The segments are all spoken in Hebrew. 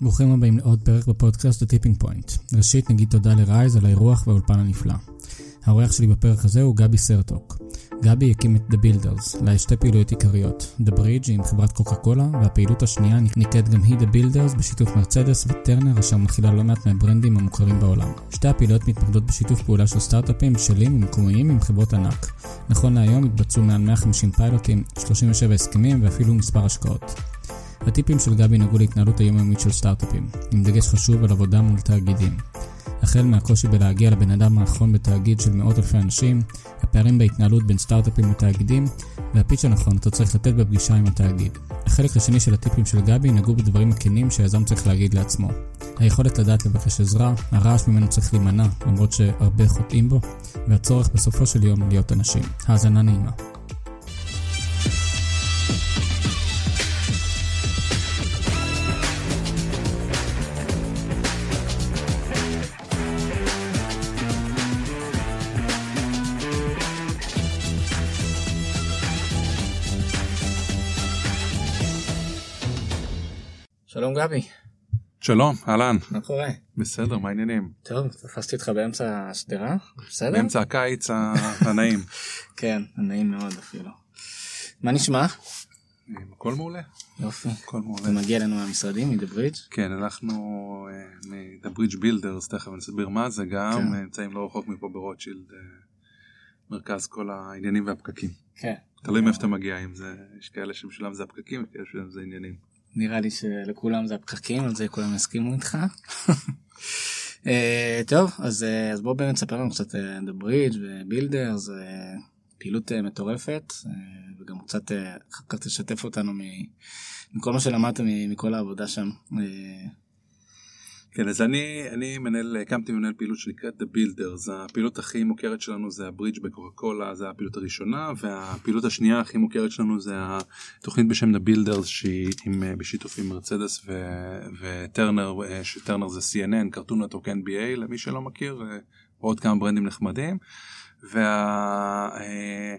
ברוכים הבאים לעוד פרק בפודקאסט The Tipping Point. ראשית נגיד תודה לרייז על האירוח והאולפן הנפלא. האורח שלי בפרק הזה הוא גבי סרטוק. גבי הקים את The Builders, לה יש שתי פעילויות עיקריות, The Bridge עם חברת קוקה קולה, והפעילות השנייה נקראת גם היא The Builders בשיתוף מרצדס וטרנר, אשר מכילה לא מעט מהברנדים המוכרים בעולם. שתי הפעילויות מתמקדות בשיתוף פעולה של סטארט-אפים בשלים ומקומיים עם חברות ענק. נכון להיום התבצעו מעל 150 פיילוטים, 37 הסכמים ואפילו מספר השקעות. הטיפים של גבי נגעו להתנהלות היומיומית של סטארט-אפים, עם דגש חשוב על עבודה מול תאגידים. החל מהקושי בלהגיע לבן אדם הנכון בתאגיד של מאות אלפי אנשים, הפערים בהתנהלות בין סטארט-אפים לתאגידים, והפיץ' הנכון אתה צריך לתת בפגישה עם התאגיד. החלק השני של הטיפים של גבי נגעו בדברים הכנים שהיזם צריך להגיד לעצמו. היכולת לדעת לבקש עזרה, הרעש ממנו צריך להימנע, למרות שהרבה חוטאים בו, והצורך בסופו של יום להיות אנשים. האזנה נעימה. שלום גבי, שלום, אהלן. מה קורה? בסדר, מה העניינים? טוב, תפסתי אותך באמצע השדרה, בסדר? באמצע הקיץ הנעים. כן, נעים מאוד אפילו. מה נשמע? הכל מעולה, יופי. הכל מעולה. מגיע אלינו מהמשרדים, מדה ברידג'? כן, אנחנו אה, מ-The Bridge Builders, תכף אני אסביר מה זה גם, כן. אה, נמצאים לא רחוק מפה ברוטשילד, אה, מרכז כל העניינים והפקקים. כן. תלוי מאיפה אתה מגיע, אם זה, יש כאלה שבשבילם זה הפקקים, יש כאלה שבשבילם זה עניינים. נראה לי שלכולם זה הפקקים, על זה כולם יסכימו איתך. אה, טוב, אז, אה, אז בוא באמת תספר לנו קצת אה, The Bridge ו Builders, פעילות אה, מטורפת, וגם קצת אחר כך תשתף אותנו מכל מה שלמדת מכל העבודה שם. כן, אז אני, אני מנהל, הקמתי מנהל פעילות שנקראת The Builders, הפעילות הכי מוכרת שלנו זה הברידג' בקוקה קולה, זה הפעילות הראשונה, והפעילות השנייה הכי מוכרת שלנו זה התוכנית בשם The Builders שהיא עם, אה, בשיתוף עם מרצדס ו- וטרנר, אה, שטרנר זה CNN, קרטון נטוורק NBA למי שלא מכיר, אה, ועוד כמה brandים נחמדים. וה... אה,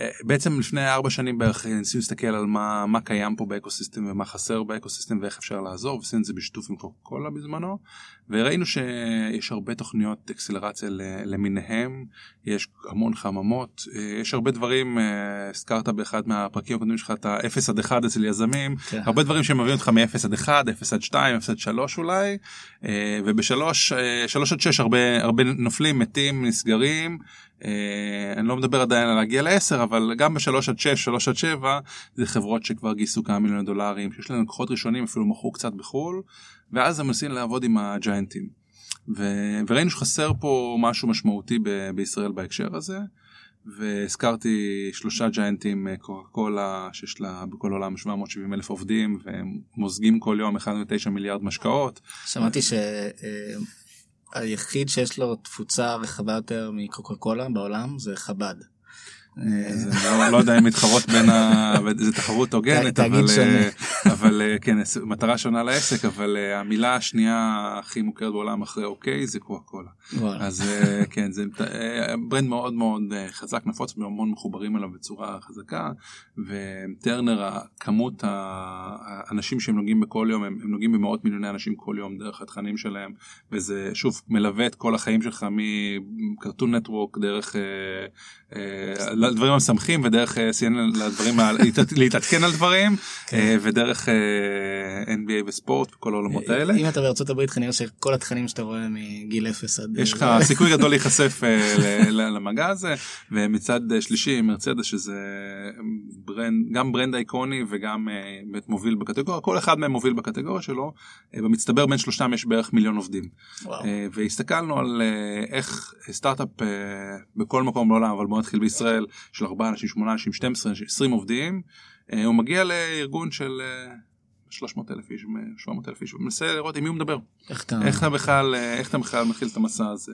אה, בעצם לפני ארבע שנים בערך ניסינו להסתכל על מה, מה קיים פה ב ecosystem ומה חסר ב ecosystem ואיך אפשר לעזור ועשינו את זה בשיתוף עם קוקה קולה בזמנו וראינו שיש הרבה תוכניות אקסלרציה למיניהם יש המון חממות אה, יש הרבה דברים הזכרת באחד מהפרקים הקודמים שלך את ה-0 עד 1 אצל יזמים כן. הרבה דברים שמביאים אותך מ-0 עד 1 0 עד 2 0 עד 3 אולי אה, ובשלוש אה, שלוש עד 6 הרבה הרבה נופלים מתים נסגרים. אה, אני לא מדבר עדיין על להגיע ל-10 אבל גם בשלוש עד 6 3 עד 7 זה חברות שכבר גייסו כמה מיליוני דולרים שיש להם לקוחות ראשונים אפילו מכרו קצת בחו"ל ואז הם מנסים לעבוד עם הג'יינטים. ו- וראינו שחסר פה משהו משמעותי ב- בישראל בהקשר הזה. והזכרתי שלושה ג'יינטים אה, קוקה קולה שיש לה בכל העולם 770 אלף עובדים והם מוזגים כל יום 1.9 מיליארד משקאות. שמעתי שהיחיד שיש לו תפוצה רחבה יותר מקוקה קולה בעולם זה חב"ד. אה, לא, לא יודע אם מתחרות בין ה... זה תחרות הוגנת אבל. אה, אבל אה, כן מטרה שונה לעסק אבל המילה השנייה הכי מוכרת בעולם אחרי אוקיי זה קוקה קולה. אז כן זה ברנד מאוד מאוד חזק נפוץ והמון מחוברים אליו בצורה חזקה וטרנר כמות האנשים שהם נוגעים בכל יום הם, נוגעים במאות מיליוני אנשים כל יום דרך התכנים שלהם וזה שוב מלווה את כל החיים שלך מקרטון נטוורק דרך לדברים המשמחים ודרך אה, CNN לדברים ה- להת- להתעדכן על דברים כן. אה, ודרך אה, NBA וספורט וכל העולמות האלה. אם אתה בארצות הברית כנראה שכל התכנים שאתה רואה מגיל אפס עד... יש לך סיכוי גדול להיחשף אה, למגע הזה ומצד אה, שלישי מרצדס שזה גם ברנד אייקוני וגם אה, באמת מוביל בקטגוריה כל אחד מהם מוביל בקטגוריה שלו אה, במצטבר בין שלושתם יש בערך מיליון עובדים. אה, והסתכלנו על אה, איך סטארט-אפ אה, בכל מקום בעולם אבל בוא נתחיל בישראל של 4 אנשים 8 אנשים 12 אנשים 20 עובדים אה, הוא מגיע לארגון של אה, 300 אלף איש 700 אלף איש ומנסה לראות עם מי הוא מדבר. איך אתה... איך אתה בכלל איך אתה בכלל מתחיל את המסע הזה.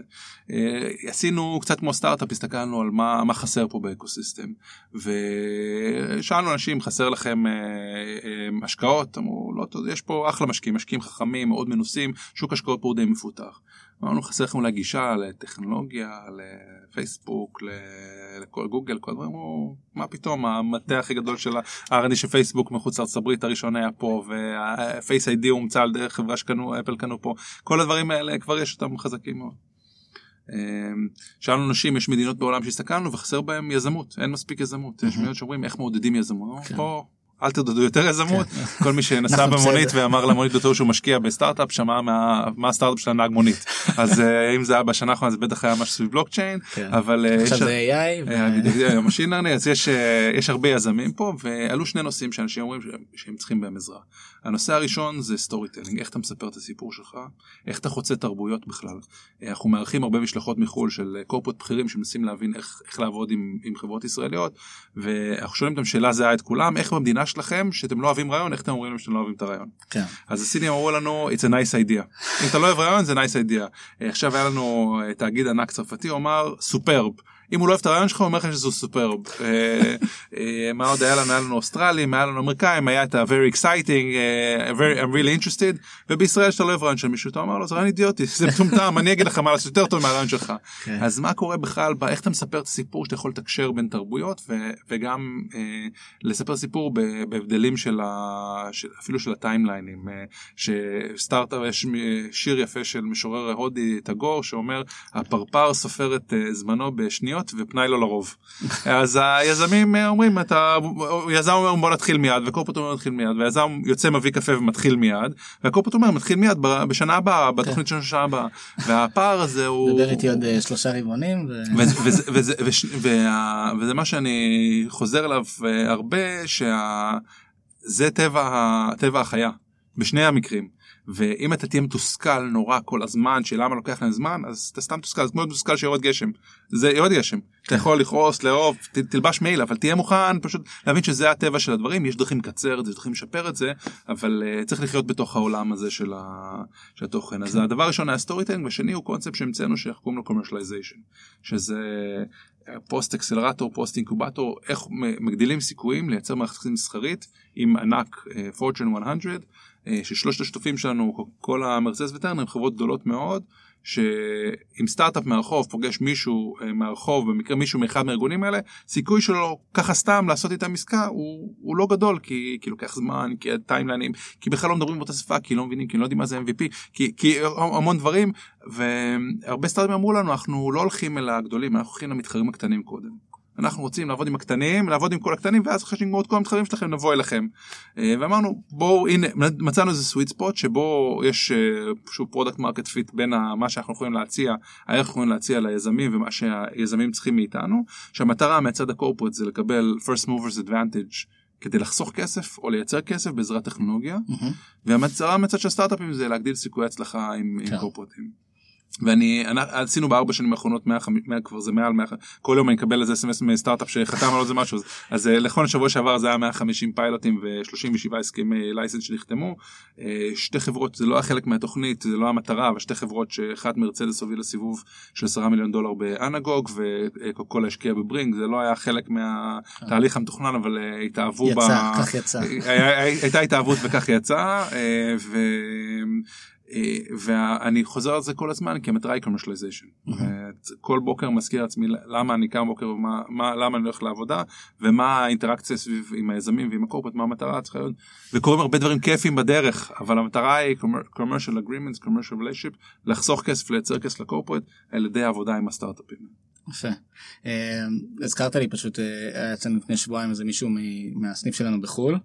אה, עשינו קצת כמו סטארט-אפ הסתכלנו על מה מה חסר פה ב ecosystem ושאלנו אנשים חסר לכם אה, אה, השקעות אמרו לא יש פה אחלה משקיעים משקיעים חכמים מאוד מנוסים שוק השקעות פה די מפותח. אמרנו חסר לכם אולי גישה לטכנולוגיה לפייסבוק לכל גוגל כל הדברים אמרו מה פתאום המטה הכי גדול של ה-R&D של פייסבוק מחוץ לארצות הברית הראשון היה פה ו Face ID הומצא על ידי חברה שקנו אפל קנו פה כל הדברים האלה כבר יש אותם חזקים מאוד. אמ, שאלנו נשים יש מדינות בעולם שהסתכלנו וחסר בהם יזמות? אין מספיק יזמות. יש מדינות שאומרים איך מעודדים יזמות? כן. פה אל תעודדו יותר יזמות כן. כל מי שנסע במונית ואמר למונית בתור שהוא משקיע בסטארט-אפ שמע מה הסטארט-אפ של הנהג מונית אז אה, אם זה היה בשנה האחרונה זה בטח היה משהו סביב בלוקצ'יין כן. אבל אה, עכשיו זה AI אה, אז יש הרבה יזמים פה ועלו שני נושאים שאנשים אומרים שהם צריכים בהם עזרה. הנושא הראשון זה storytelling איך אתה מספר את הסיפור שלך איך אתה חוצה תרבויות בכלל. אנחנו מארחים הרבה משלחות מחו"ל של corporates בכירים שמנסים להבין איך לעבוד עם חברות ישראליות ואנחנו שואלים אותם שאלה זהה את כולם איך במדינה שלכם שאתם לא אוהבים רעיון איך אתם אומרים להם שאתם לא אוהבים את הרעיון. כן. אז הסינים אמרו לנו it's a nice idea. אם אתה לא אוהב רעיון זה nice idea. עכשיו היה לנו אה, תאגיד ענק צרפתי הוא אמר superbe. אם הוא לא אוהב את הרעיון שלך הוא אומר לך שזה superbe. אה, אה, מה עוד היה לנו היה לנו אוסטרלים היה לנו אמריקאים היה את ה-very exciting very, I'm really interested ובישראל שאתה לא אוהב רעיון של מישהו אתה אומר לו זה רעיון אידיוטי זה מטומטם אני אגיד לך מה לעשות יותר טוב מהרעיון שלך. כן. אז מה קורה בכלל איך אתה מספר את הסיפור שאתה יכול לתקשר בין תרבויות וגם לספר סיפור בהבדלים של אפילו של הטיימליינים שסטארט-אפ יש שיר יפה של משורר הודי תגור שאומר הפרפר סופר את זמנו בשניות. שניות ופנאי לא לרוב. אז היזמים אומרים אתה יזם אומר בוא נתחיל מיד וקורפוט אומר נתחיל מיד והיזם יוצא מביא קפה ומתחיל מיד והקורפוט אומר מתחיל מיד בשנה הבאה כן. בתוכנית של השנה הבאה והפער הזה הוא. דבר איתי עוד אה, שלושה רבעונים. וזה מה שאני חוזר אליו אה, הרבה שזה טבע החיה בשני המקרים. ואם אתה תהיה מתוסכל נורא כל הזמן שלמה לוקח להם זמן אז אתה סתם מתוסכל זה כמו מתוסכל שיורד גשם. זה יורד גשם. אתה כן. יכול לכעוס לאהוב תלבש מייל אבל תהיה מוכן פשוט להבין שזה הטבע של הדברים. יש דרכים לקצר את זה דרכים לשפר את זה אבל uh, צריך לחיות בתוך העולם הזה של, ה... של התוכן. אז הדבר הראשון היה סטורי טיינג ושני הוא קונספט שהמצאנו שקוראים לו קומרשלייזיישן שזה פוסט אקסלרטור פוסט אינקובטור איך מגדילים סיכויים לייצר מערכת מסחרית עם ענק uh, 100 אה, ששלושת השותפים שלנו כל המרצז וטרנר הם חברות גדולות מאוד שאם סטארט-אפ מהרחוב פוגש מישהו אה, מהרחוב במקרה מישהו מאחד מהארגונים האלה סיכוי שלו ככה סתם לעשות איתם עסקה הוא, הוא לא גדול כי, כי לוקח זמן כי הטיימליינים כי בכלל לא מדברים באותה שפה כי לא מבינים כי לא יודעים מה זה MVP כי, כי המון דברים והרבה סטארט-אפים אמרו לנו אנחנו לא הולכים אל הגדולים אנחנו הולכים למתחרים הקטנים קודם. אנחנו רוצים לעבוד עם הקטנים לעבוד עם כל הקטנים ואז אחרי שנגמור את כל המתחרים שלכם נבוא אליכם אה, ואמרנו בואו הנה מצאנו איזה סוויט ספוט שבו יש שוב product market fit בין מה שאנחנו יכולים להציע איך אנחנו יכולים להציע ליזמים ומה שהיזמים צריכים מאיתנו שהמטרה מהצד ה corporate זה לקבל first movers advantage כדי לחסוך כסף או לייצר כסף בעזרת טכנולוגיה mm-hmm. והמטרה מהצד של הסטארט-אפים זה להגדיל סיכויי הצלחה עם, כן. עם corporateים. ואני עשינו בארבע שנים האחרונות 100, 100 כבר זה מעל 100 כל יום אני אקבל איזה SMS מסטארט-אפ שחתם על זה משהו אז לכל שבוע שעבר זה היה 150 פיילוטים ו37 הסכמי license שנחתמו אה, שתי חברות זה לא היה חלק מהתוכנית זה לא המטרה אבל שתי חברות שאחת מרצדס הוביל לסיבוב של 10 מיליון דולר באנגוג וקוקולה השקיע בברינג זה לא היה חלק מהתהליך המתוכנן אבל אה, התאהבו יצא, ב... כך יצא. הייתה התאהבות וכך יצא אה, ו... ואני חוזר על זה כל הזמן כי המטרה היא קומרשליזיישן. כל בוקר מזכיר לעצמי למה אני קם בוקר ומה למה אני הולך לעבודה ומה האינטראקציה סביב עם היזמים ועם הקורפט מה המטרה צריכה להיות וקורים הרבה דברים כיפים בדרך אבל המטרה היא commercial agreements commercial relationship לחסוך כסף לייצר כסף לקורפט על ידי העבודה עם הסטארט-אפים. יפה. אה, הזכרת לי פשוט אה, היה אצלנו לפני שבועיים איזה מישהו מהסניף שלנו בחו"ל.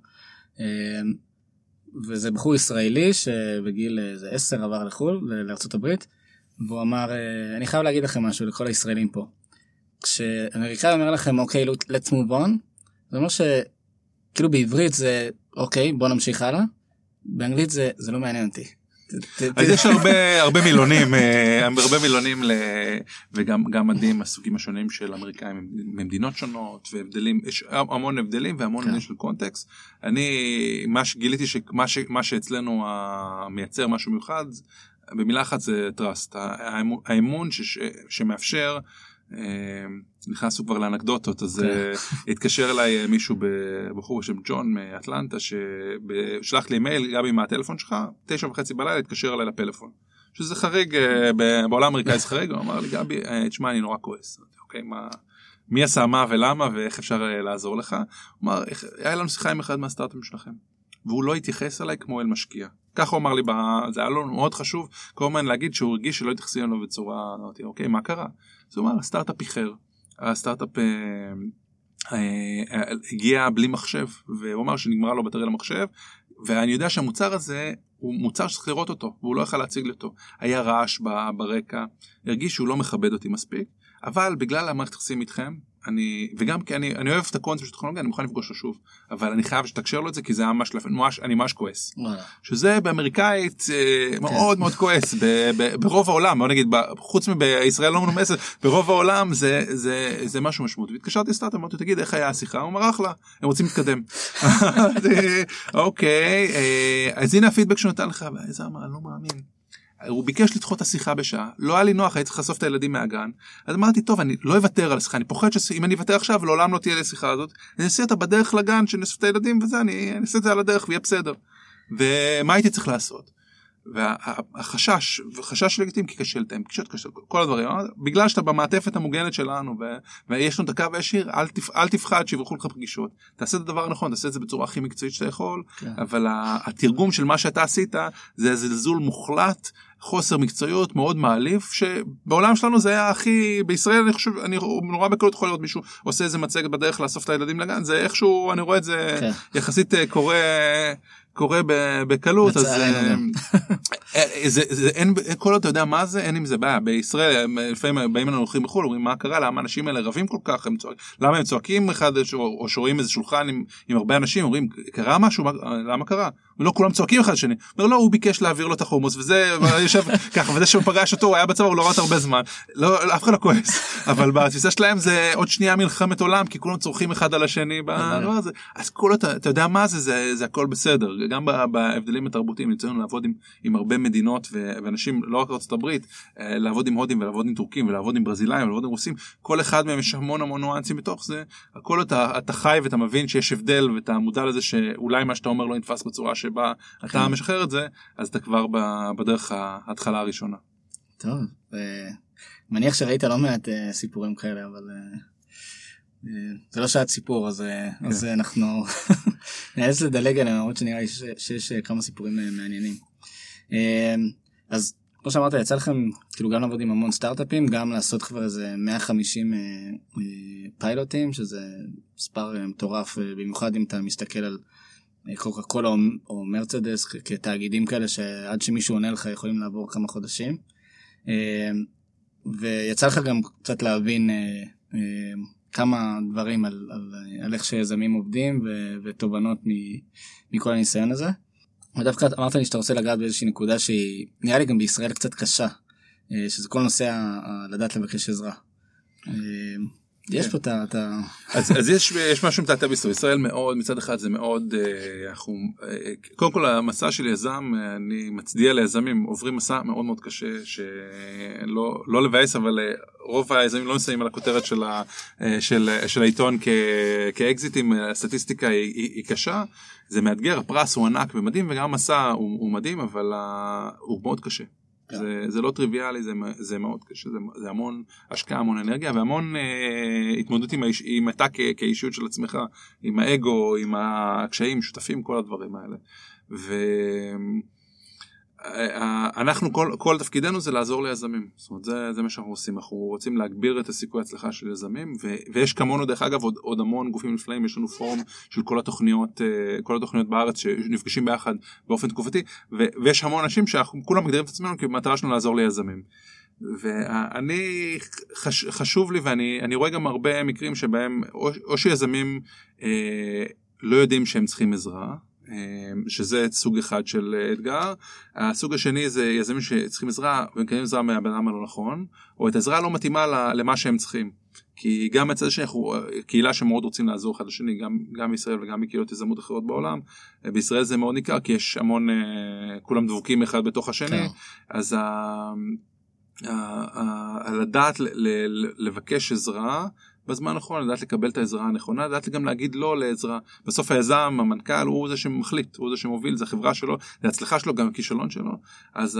וזה בחור ישראלי שבגיל איזה 10 עבר לחו"ל הברית והוא אמר אה, אני חייב להגיד לכם משהו לכל הישראלים פה. כשאמריקאי אומר לכם אוקיי let's move on זה אומר שכאילו בעברית זה אוקיי בוא נמשיך הלאה באנגלית זה זה לא מעניין אותי אז יש הרבה הרבה מילונים אה, הרבה מילונים וגם גם מדהים הסוגים השונים של אמריקאים ממדינות שונות והבדלים יש המון הבדלים והמון כן. של קונטקסט. אני מה שגיליתי שמה שאצלנו מייצר משהו מיוחד במילה אחת זה טראסט האמון שמאפשר נכנסנו כבר לאנקדוטות אז כן. אה, התקשר אליי אה, מישהו בחור בשם ג'ון מאטלנטה ששלח לי מייל עם הטלפון שלך תשע וחצי בלילה התקשר אליי לפלאפון. שזה חריג אה, בעולם האמריקאי זה חריג הוא אמר לי גבי תשמע אני נורא כועס אוקיי מה מי עשה מה ולמה ואיך אפשר לעזור לך. הוא אמר היה לנו שיחה עם אחד מהסטארטים שלכם והוא לא התייחס אליי כמו אל משקיע. ככה הוא אמר לי זה היה לו מאוד חשוב כל הזמן להגיד שהוא הרגיש שלא התייחסים אליו בצורה אמרתי אוקיי מה קרה. אז הוא אמר הסטארט-אפ איחר הסטארט-אפ הגיע בלי מחשב והוא אמר שנגמרה לו בטריה למחשב ואני יודע שהמוצר הזה הוא מוצר שצריך לראות אותו והוא לא יכול להציג לי אותו. היה רעש ברקע, הרגיש שהוא לא מכבד אותי מספיק, אבל בגלל המערכת יחסים איתכם, אני, וגם כי אני, אני אוהב את הקונספט של טכנולוגיה, אני מוכן לפגוש אותו שוב, אבל אני חייב שתקשר לו את זה כי זה היה ממש, ממש אני ממש כועס. שזה באמריקאית אה, כן. מאוד מאוד כועס, ברוב העולם, בוא נגיד, חוץ מבישראל לא מנומסת, ברוב העולם זה, זה, זה משהו משמעותי. והתקשרתי לסטארט, אמרתי, תגיד, איך היה השיחה? הוא אמר, אחלה, הם רוצים להתקדם. אוקיי, אה, אז הנה הפידבק שהוא נתן לך, ואיזה אמר, אני לא מאמין. הוא ביקש לדחות את השיחה בשעה, לא היה לי נוח, הייתי צריך לאסוף את הילדים מהגן. אז אמרתי, טוב, אני לא אוותר על השיחה, אני פוחד שאם אני אוותר עכשיו, לעולם לא תהיה לי השיחה הזאת. אני אעשה אותה בדרך לגן, שנאסוף את הילדים וזה, אני אעשה את זה על הדרך ויהיה בסדר. ומה הייתי צריך לעשות? והחשש, וחשש לגיטימי, כי קשה לתאם פגישות, קשה, כל הדברים, בגלל שאתה במעטפת המוגנת שלנו ו, ויש לנו את הקו הישיר, אל, תפ, אל תפחד שיברחו לך פגישות, תעשה את הדבר הנכון, תעשה את זה בצורה הכי מקצועית שאתה יכול, כן. אבל התרגום של מה שאתה עשית זה זלזול מוחלט חוסר מקצועיות מאוד מעליב שבעולם שלנו זה היה הכי בישראל אני חושב אני נורא בקלות יכול לראות מישהו עושה איזה מצגת בדרך לאסוף את הילדים לגן זה איכשהו אני רואה את זה כן. יחסית אה, קורה קורה בקלות אז אה, אה, זה, זה אין כל עוד אתה יודע מה זה אין עם זה בעיה. בישראל לפעמים באים לנו הולכים מחו"ל אומרים מה קרה? למה האנשים האלה רבים כל כך? הם צועק, למה הם צועקים אחד או שרואים איזה שולחן עם, עם הרבה אנשים? אומרים קרה משהו? למה קרה לא כולם צועקים אחד לשני. אומר לא הוא ביקש להעביר לו את החומוס וזה יושב ככה וזה שהוא פגש אותו הוא היה בצבא הוא לא ראה הרבה זמן. לא אף אחד לא כועס אבל בתפיסה שלהם זה עוד שנייה מלחמת עולם כי כולם צורכים אחד על השני אז כל אתה יודע מה זה זה זה הכל בסדר. גם בהבדלים התרבותיים יצאנו לעבוד עם, עם הרבה מדינות ואנשים לא רק ארצות הברית אה, לעבוד עם הודים ולעבוד עם טורקים ולעבוד עם ברזילאים ולעבוד עם רוסים. כל אחד מהם יש המון המון נואנסים בתוך זה. הכל אתה, אתה חי ואתה מבין שיש הבדל ואתה מודע לזה שאולי מה שאתה אומר לא נתפס בצורה שבה אתה כן. משחרר את זה אז אתה כבר בדרך ההתחלה הראשונה. טוב, מניח שראית לא מעט אה, סיפורים כאלה אבל. אה, זה לא שעת סיפור אז, כן. אז אנחנו נאלץ לדלג עליהם למרות שנראה לי שיש כמה סיפורים מעניינים. אז כמו שאמרת יצא לכם כאילו גם לעבוד עם המון סטארט-אפים גם לעשות כבר איזה 150 פיילוטים שזה מספר מטורף במיוחד אם אתה מסתכל על קוקה קולה או, מרצדס כתאגידים כאלה שעד שמישהו עונה לך יכולים לעבור כמה חודשים. ויצא לך גם קצת להבין כמה דברים על, על, על איך שיזמים עובדים ו, ותובנות מ, מכל הניסיון הזה. ודווקא אמרת לי שאתה רוצה לגעת באיזושהי נקודה שהיא נראה לי גם בישראל קצת קשה, אה, שזה כל נושא לדעת לבקש עזרה. אה, יש פה את ה... אז יש יש משהו מתעתע בישראל מאוד מצד אחד זה מאוד אה, אנחנו קודם כל המסע של יזם אני מצדיע ליזמים עוברים מסע מאוד מאוד קשה שלא לא לבאס אבל רוב היזמים לא מסיימים על הכותרת של, העיתון כאקזיטים הסטטיסטיקה היא, קשה. זה מאתגר הפרס הוא ענק ומדהים וגם המסע הוא מדהים אבל הוא מאוד קשה. כן. זה, זה לא טריוויאלי, זה, זה מאוד קשה, זה, זה המון השקעה, המון אנרגיה והמון אה, התמודדות עם, האיש, עם אתה כ, כאישיות של עצמך, עם האגו, עם הקשיים, שותפים, כל הדברים האלה. ו... אנחנו כל, כל תפקידנו זה לעזור ליזמים. זאת אומרת זה, זה מה שאנחנו עושים. אנחנו רוצים להגביר את הסיכוי הצלחה של יזמים ו, ויש כמונו דרך אגב עוד, עוד המון גופים נפלאים. יש לנו פורום של כל התוכניות אה, כל התוכניות בארץ שנפגשים ביחד באופן תקופתי ו, ויש המון אנשים שאנחנו כולם מגדירים את עצמנו כי מטרה שלנו לעזור ליזמים. ואני חש, חשוב לי ואני רואה גם הרבה מקרים שבהם או, או שיזמים אה, לא יודעים שהם צריכים עזרה שזה סוג אחד של אה, אתגר. הסוג השני זה יזמים שצריכים עזרה ומקבלים עזרה מהבן אדם הלא נכון, או את העזרה לא מתאימה למה שהם צריכים. כי גם מצד שני אנחנו אה, קהילה שמאוד רוצים לעזור אחד לשני גם גם בישראל וגם בקהילות יזמות אחרות בעולם אה, בישראל זה מאוד ניכר כי יש המון כולם דבוקים אחד בתוך השני כן. אז ה, ה, ה, ה, לדעת לבקש עזרה בזמן הנכון, לדעת לקבל את העזרה הנכונה, לדעת גם להגיד לא לעזרה. בסוף היזם, המנכ"ל, הוא זה שמחליט, הוא זה שמוביל, זה החברה שלו, זה הצלחה שלו, גם הכישלון שלו. אז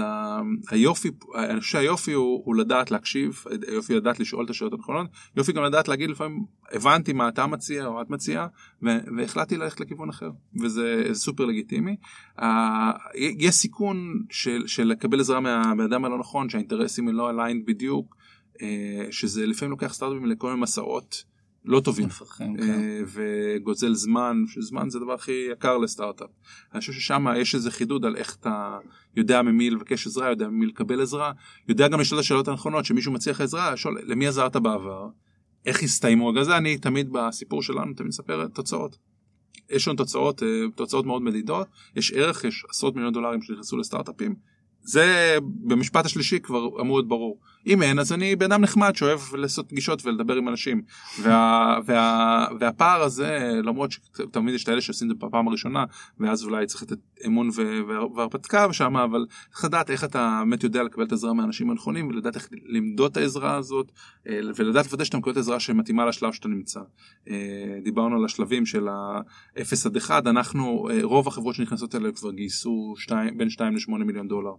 היופי, אני חושב שהיופי הוא, הוא לדעת להקשיב, היופי לדעת לשאול את השאלות הנכונות, יופי גם לדעת להגיד לפעמים, הבנתי מה אתה מציע או את מציעה, והחלטתי ללכת לכיוון אחר, וזה סופר לגיטימי. יש סיכון של, של לקבל עזרה מהבן אדם הלא נכון, שהאינטרסים לא aligned בדיוק. אה, שזה לפעמים לוקח סטארט-אפים לכל מיני מסעות לא טובים אה, כן. וגוזל זמן שזמן זה הדבר הכי יקר לסטארט-אפ. אני חושב ששם יש איזה חידוד על איך אתה יודע ממי לבקש עזרה יודע ממי לקבל עזרה יודע גם לשאול את השאלות הנכונות שמישהו לך עזרה שואל למי עזרת בעבר איך הסתיימו בגלל זה אני תמיד בסיפור שלנו תמיד מספר תוצאות. יש לנו תוצאות אה, תוצאות מאוד מדידות יש ערך יש עשרות מיליון דולרים שנכנסו לסטארט-אפים זה במשפט השלישי כבר אמור להיות ברור. אם אין אז אני בן אדם נחמד שאוהב לעשות פגישות ולדבר עם אנשים. וה, וה, והפער הזה למרות שתמיד יש את האלה שעושים את זה בפעם הראשונה ואז אולי צריך לתת אמון והרפתקה שם אבל צריך לדעת איך אתה באמת יודע לקבל את העזרה מהאנשים הנכונים ולדעת איך למדוד את העזרה הזאת אה, ולדעת לוודא שאתה מקבל את העזרה שמתאימה לשלב שאתה נמצא. אה, דיברנו על השלבים של ה-0 עד 1 אנחנו אה, רוב החברות שנכנסות אליהם כבר גייסו 2, בין 2 ל-8 מיליון דולר.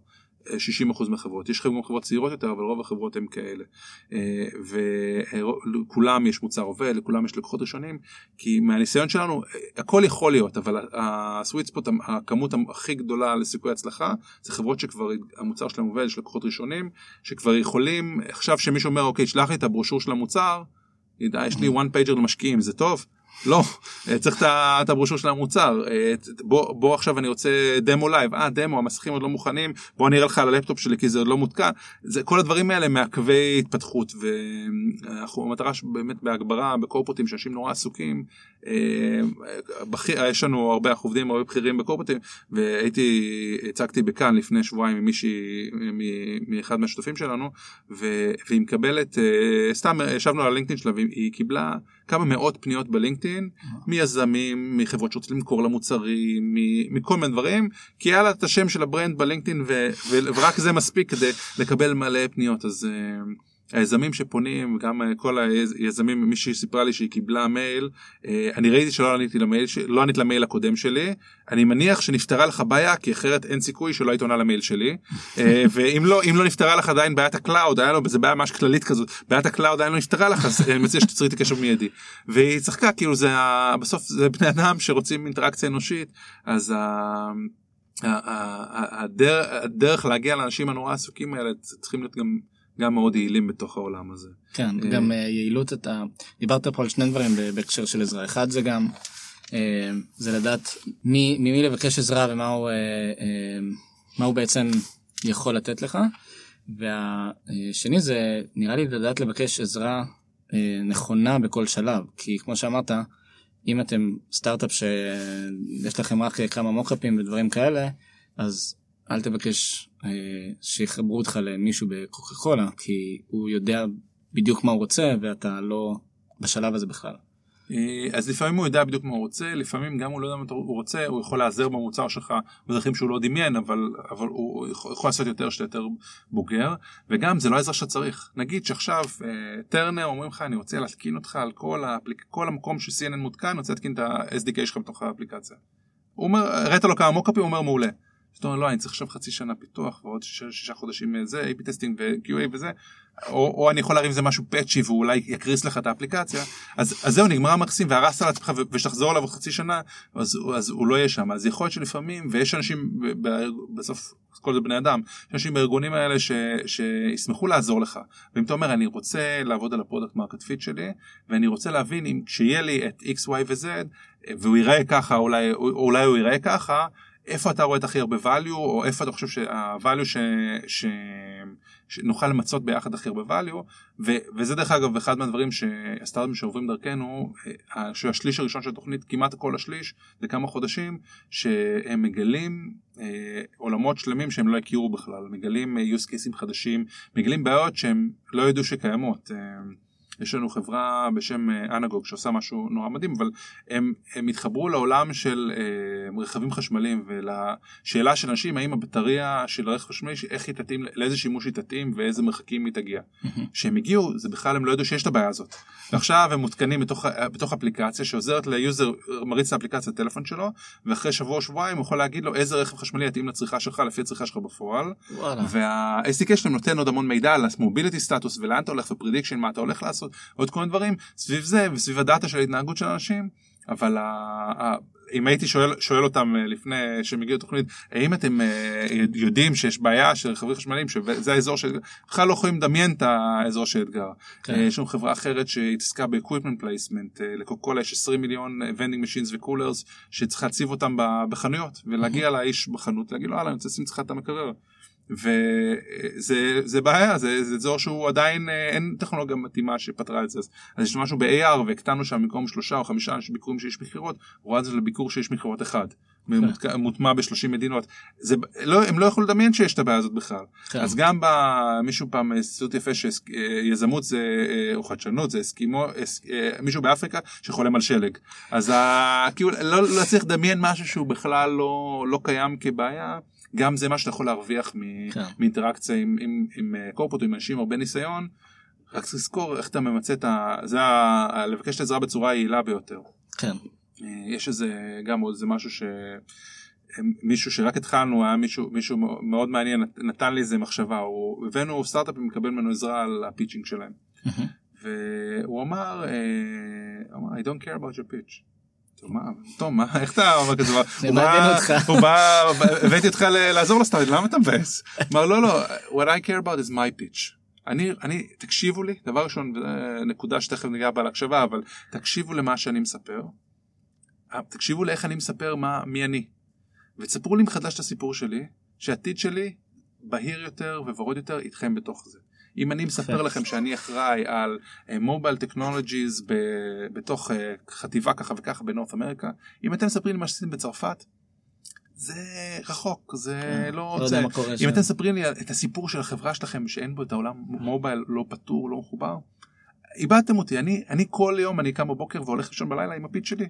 60% מהחברות. יש גם חברות צעירות יותר אבל רוב החברות הן כאלה. אה, ולכולם יש מוצר עובד לכולם יש לקוחות ראשונים כי מהניסיון שלנו הכל יכול להיות אבל הסוויט ספוט הכמות הכי גדולה לסיכוי הצלחה זה חברות שכבר המוצר שלהם עובד יש לקוחות ראשונים שכבר יכולים עכשיו שמישהו אומר אוקיי שלח לי את הברושור של המוצר יש לי one pager למשקיעים זה טוב לא אה, צריך את הברושור של המוצר. אה, בוא בוא עכשיו אני רוצה דמו לייב אה דמו המסכים עוד לא מוכנים. בוא אני אראה לך על הלפטופ שלי כי זה עוד לא מותקן. זה כל הדברים האלה מעכבי התפתחות והמטרה באמת בהגברה בקורפוטים שאנשים נורא עסוקים יש לנו הרבה אנחנו עובדים הרבה בכירים בקורפוטים והייתי הצגתי בכאן לפני שבועיים עם מישהי מאחד מהשותפים שלנו והיא מקבלת סתם ישבנו על הלינקדאין שלה והיא קיבלה כמה מאות פניות בלינקדאין מיזמים מחברות שרוצים למכור לה מוצרים מכל מיני דברים כי היה לה את השם של ה brand בלינקדאין ורק זה מספיק כדי לקבל מלא פניות אז. היזמים שפונים גם כל היזמים מישהי סיפרה לי שהיא קיבלה מייל אה, אני ראיתי שלא עניתי למייל לא ענית למייל הקודם שלי אני מניח שנפתרה לך בעיה כי אחרת אין סיכוי שלא היית עונה למייל שלי אה, ואם לא אם לא נפתרה לך עדיין בעיית ה cloud היה לו בזה בעיה ממש כללית כזאת בעיית ה cloud עדיין לא נפתרה לך אז אני מציע שתצרי את הקשר מיידי והיא צחקה כאילו זה בסוף זה בני אדם שרוצים אינטראקציה אנושית אז. הדרך, הדרך להגיע לאנשים הנורא עסוקים האלה צריכים להיות גם גם מאוד יעילים בתוך העולם הזה. כן, אה, גם אה, יעילות אתה דיברת פה על שני דברים בהקשר של עזרה אחד זה גם אה, זה לדעת מי ממי לבקש עזרה ומה הוא מה הוא בעצם יכול לתת לך. והשני זה נראה לי לדעת לבקש עזרה נכונה בכל שלב כי כמו שאמרת אם אתם סטארט-אפ שיש לכם רק כמה מוקאפים ודברים כאלה אז אל תבקש אה, שיחברו אותך למישהו בקוקה קולה כי הוא יודע בדיוק מה הוא רוצה ואתה לא בשלב הזה בכלל. אה, אז לפעמים הוא יודע בדיוק מה הוא רוצה לפעמים גם הוא לא יודע מה הוא רוצה הוא יכול להיעזר במוצר שלך בדרכים שהוא לא דמיין אבל אבל הוא יכול, יכול לעשות יותר שאתה יותר בוגר וגם זה לא עזר שאתה צריך נגיד שעכשיו אה, טרנר אומרים לך אני רוצה להתקין אותך על כל, האפליק, כל המקום ש CNN מותקן אני רוצה להתקין את ה-SDK שלך בתוך האפליקציה. הוא אומר הראית לו כמה מוקאפים הוא אומר מעולה. זאת אומרת לא אני צריך עכשיו חצי שנה פיתוח ועוד שישה, שישה חודשים זה AP טסטינג ו-QA וזה או, או אני יכול להרים איזה משהו פאצ'י ואולי יקריס לך את האפליקציה אז, אז זהו נגמר המקסים והרסת על עצמך ושתחזור אליו חצי שנה אז, אז הוא לא יהיה שם. אז יכול להיות שלפעמים ויש אנשים בסוף כל זה בני אדם יש אנשים בארגונים האלה ש, שישמחו לעזור לך. ואם אתה אומר אני רוצה לעבוד על ה product market fit שלי ואני רוצה להבין אם כשיהיה לי את x y ו-z והוא ייראה ככה אולי אולי הוא ייראה ככה איפה אתה רואה את הכי הרבה value או איפה אתה חושב שה-value ש... ש... שנוכל למצות ביחד הכי הרבה value ו... וזה דרך אגב אחד מהדברים שהסטארטאפים שעוברים דרכנו אה, שהשליש הראשון של התוכנית כמעט כל השליש זה כמה חודשים שהם מגלים אה, עולמות שלמים שהם לא הכירו בכלל מגלים אה, use cases חדשים מגלים בעיות שהם לא ידעו שקיימות. אה, יש לנו חברה בשם אנגוג שעושה משהו נורא מדהים אבל הם, הם התחברו לעולם של אה, רכבים חשמליים ולשאלה של אנשים האם הבטריה של רכב חשמלי איך היא תתאים לאיזה שימוש היא תתאים ואיזה מרחקים היא תגיע. כשהם הגיעו זה בכלל הם לא ידעו שיש את הבעיה הזאת. ועכשיו הם מותקנים בתוך, בתוך אפליקציה שעוזרת ל user מריץ את האפליקציה לטלפון שלו ואחרי שבוע או שבועיים הוא יכול להגיד לו איזה רכב חשמלי יתאים לצריכה שלך לפי הצריכה שלך בפועל. וה-SDK שלהם נותן עוד המון מידע על ה mobility status ולאן אתה הולך ו prediction מה אתה הולך לעשות עוד כל מיני דברים סביב זה וסביב הדאטה של ההתנהגות של אנשים אבל אם הייתי שואל, שואל אותם אה, לפני שהם הגיעו לתוכנית, האם אתם אה, יודעים שיש בעיה של רכבים חשמליים, שזה האזור של... בכלל לא יכולים לדמיין את האזור של אתגר. כן. אה, יש לנו חברה אחרת שהתעסקה ב-equipment placement, לקוקולה יש 20 מיליון vending machines וקולרס, שצריך להציב אותם בחנויות, ולהגיע לאיש בחנות, להגיד לו, הלאה, אני רוצה לשים לך את המקרר. וזה בעיה זה, זה אזור שהוא עדיין אין טכנולוגיה מתאימה שפתרה את זה אז, אז יש משהו ב-AR והקטנו שם במקום שלושה או חמישה ביקורים שיש מכירות ראה את זה לביקור שיש מכירות אחד. כן. מוטמע ב-30 מדינות זה לא הם לא יכולו לדמיין שיש את הבעיה הזאת בכלל כן. אז גם מישהו פעם סיוט יפה שיזמות זה או חדשנות זה אסקימו מישהו באפריקה שחולם על שלג אז כאילו לא, לא צריך לדמיין משהו שהוא בכלל לא לא קיים כבעיה. גם זה מה שאתה יכול להרוויח כן. מאינטראקציה עם, עם, עם אה, קורפוט עם אנשים הרבה ניסיון. רק צריך לזכור איך אתה ממצה את ה... זה ה... לבקש את העזרה בצורה היעילה ביותר. כן. אה, יש איזה גם עוד איזה משהו ש... מישהו שרק התחלנו היה מישהו מישהו מאוד מעניין נתן לי איזה מחשבה הוא הבאנו סטארט-אפ מקבל ממנו עזרה על הפיצ'ינג שלהם. והוא אמר I don't care about your pitch. טוב מה איך אתה אומר כזה דבר? הוא בא הבאתי אותך לעזור לסטארט למה אתה מבאס? אמר לא לא what I care about is my pitch. אני אני תקשיבו לי דבר ראשון נקודה שתכף ניגע בה להקשבה אבל תקשיבו למה שאני מספר. תקשיבו לאיך אני מספר מה מי אני. ותספרו לי מחדש את הסיפור שלי שהעתיד שלי בהיר יותר וורוד יותר איתכם בתוך זה. אם אני מספר לכם שאני אחראי על מובייל uh, טכנולוגיז בתוך uh, חטיבה ככה וככה בנורת אמריקה, אם אתם מספרים לי מה שעשיתם בצרפת, זה רחוק, זה כן, לא רוצה. לא אם אתם מספרים לי את הסיפור של החברה שלכם שאין בו את העולם מובייל לא פתור, לא מחובר, איבדתם אותי. אני, אני כל יום אני קם בבוקר והולך לישון בלילה עם הפיץ שלי.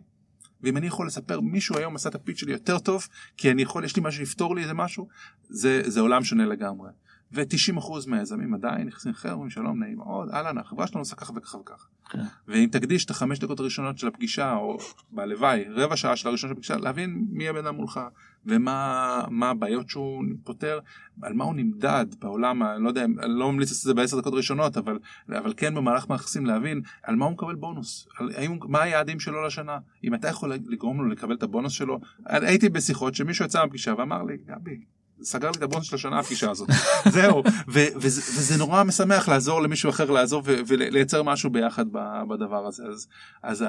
ואם אני יכול לספר מישהו היום עשה את הפיץ שלי יותר טוב כי אני יכול יש לי משהו לפתור לי איזה משהו זה זה עולם שונה לגמרי. ו-90% מהיזמים עדיין נכנסים אחר, אומרים שלום נעים מאוד, אהלן, החברה שלנו עושה ככה וככה וככה. כן. ואם תקדיש את החמש דקות הראשונות של הפגישה, או בלוואי, רבע שעה של הראשון של הפגישה, להבין מי הבן אדם מולך, ומה הבעיות שהוא פותר, על מה הוא נמדד בעולם, אני לא יודע, אני לא ממליץ לעשות את זה בעשר דקות ראשונות, אבל, אבל כן במהלך מערכת יחסים להבין על מה הוא מקבל בונוס, על, האם, מה היעדים שלו לשנה, אם אתה יכול לגרום לו לקבל את הבונוס שלו, הייתי בשיחות שמישהו יצא מהפגישה ואמר לי, גבי, סגר לי את הבונוס של השנה הפגישה הזאת. זהו ו- וזה, וזה נורא משמח לעזור למישהו אחר לעזור ו- ולייצר משהו ביחד בדבר הזה. אז אז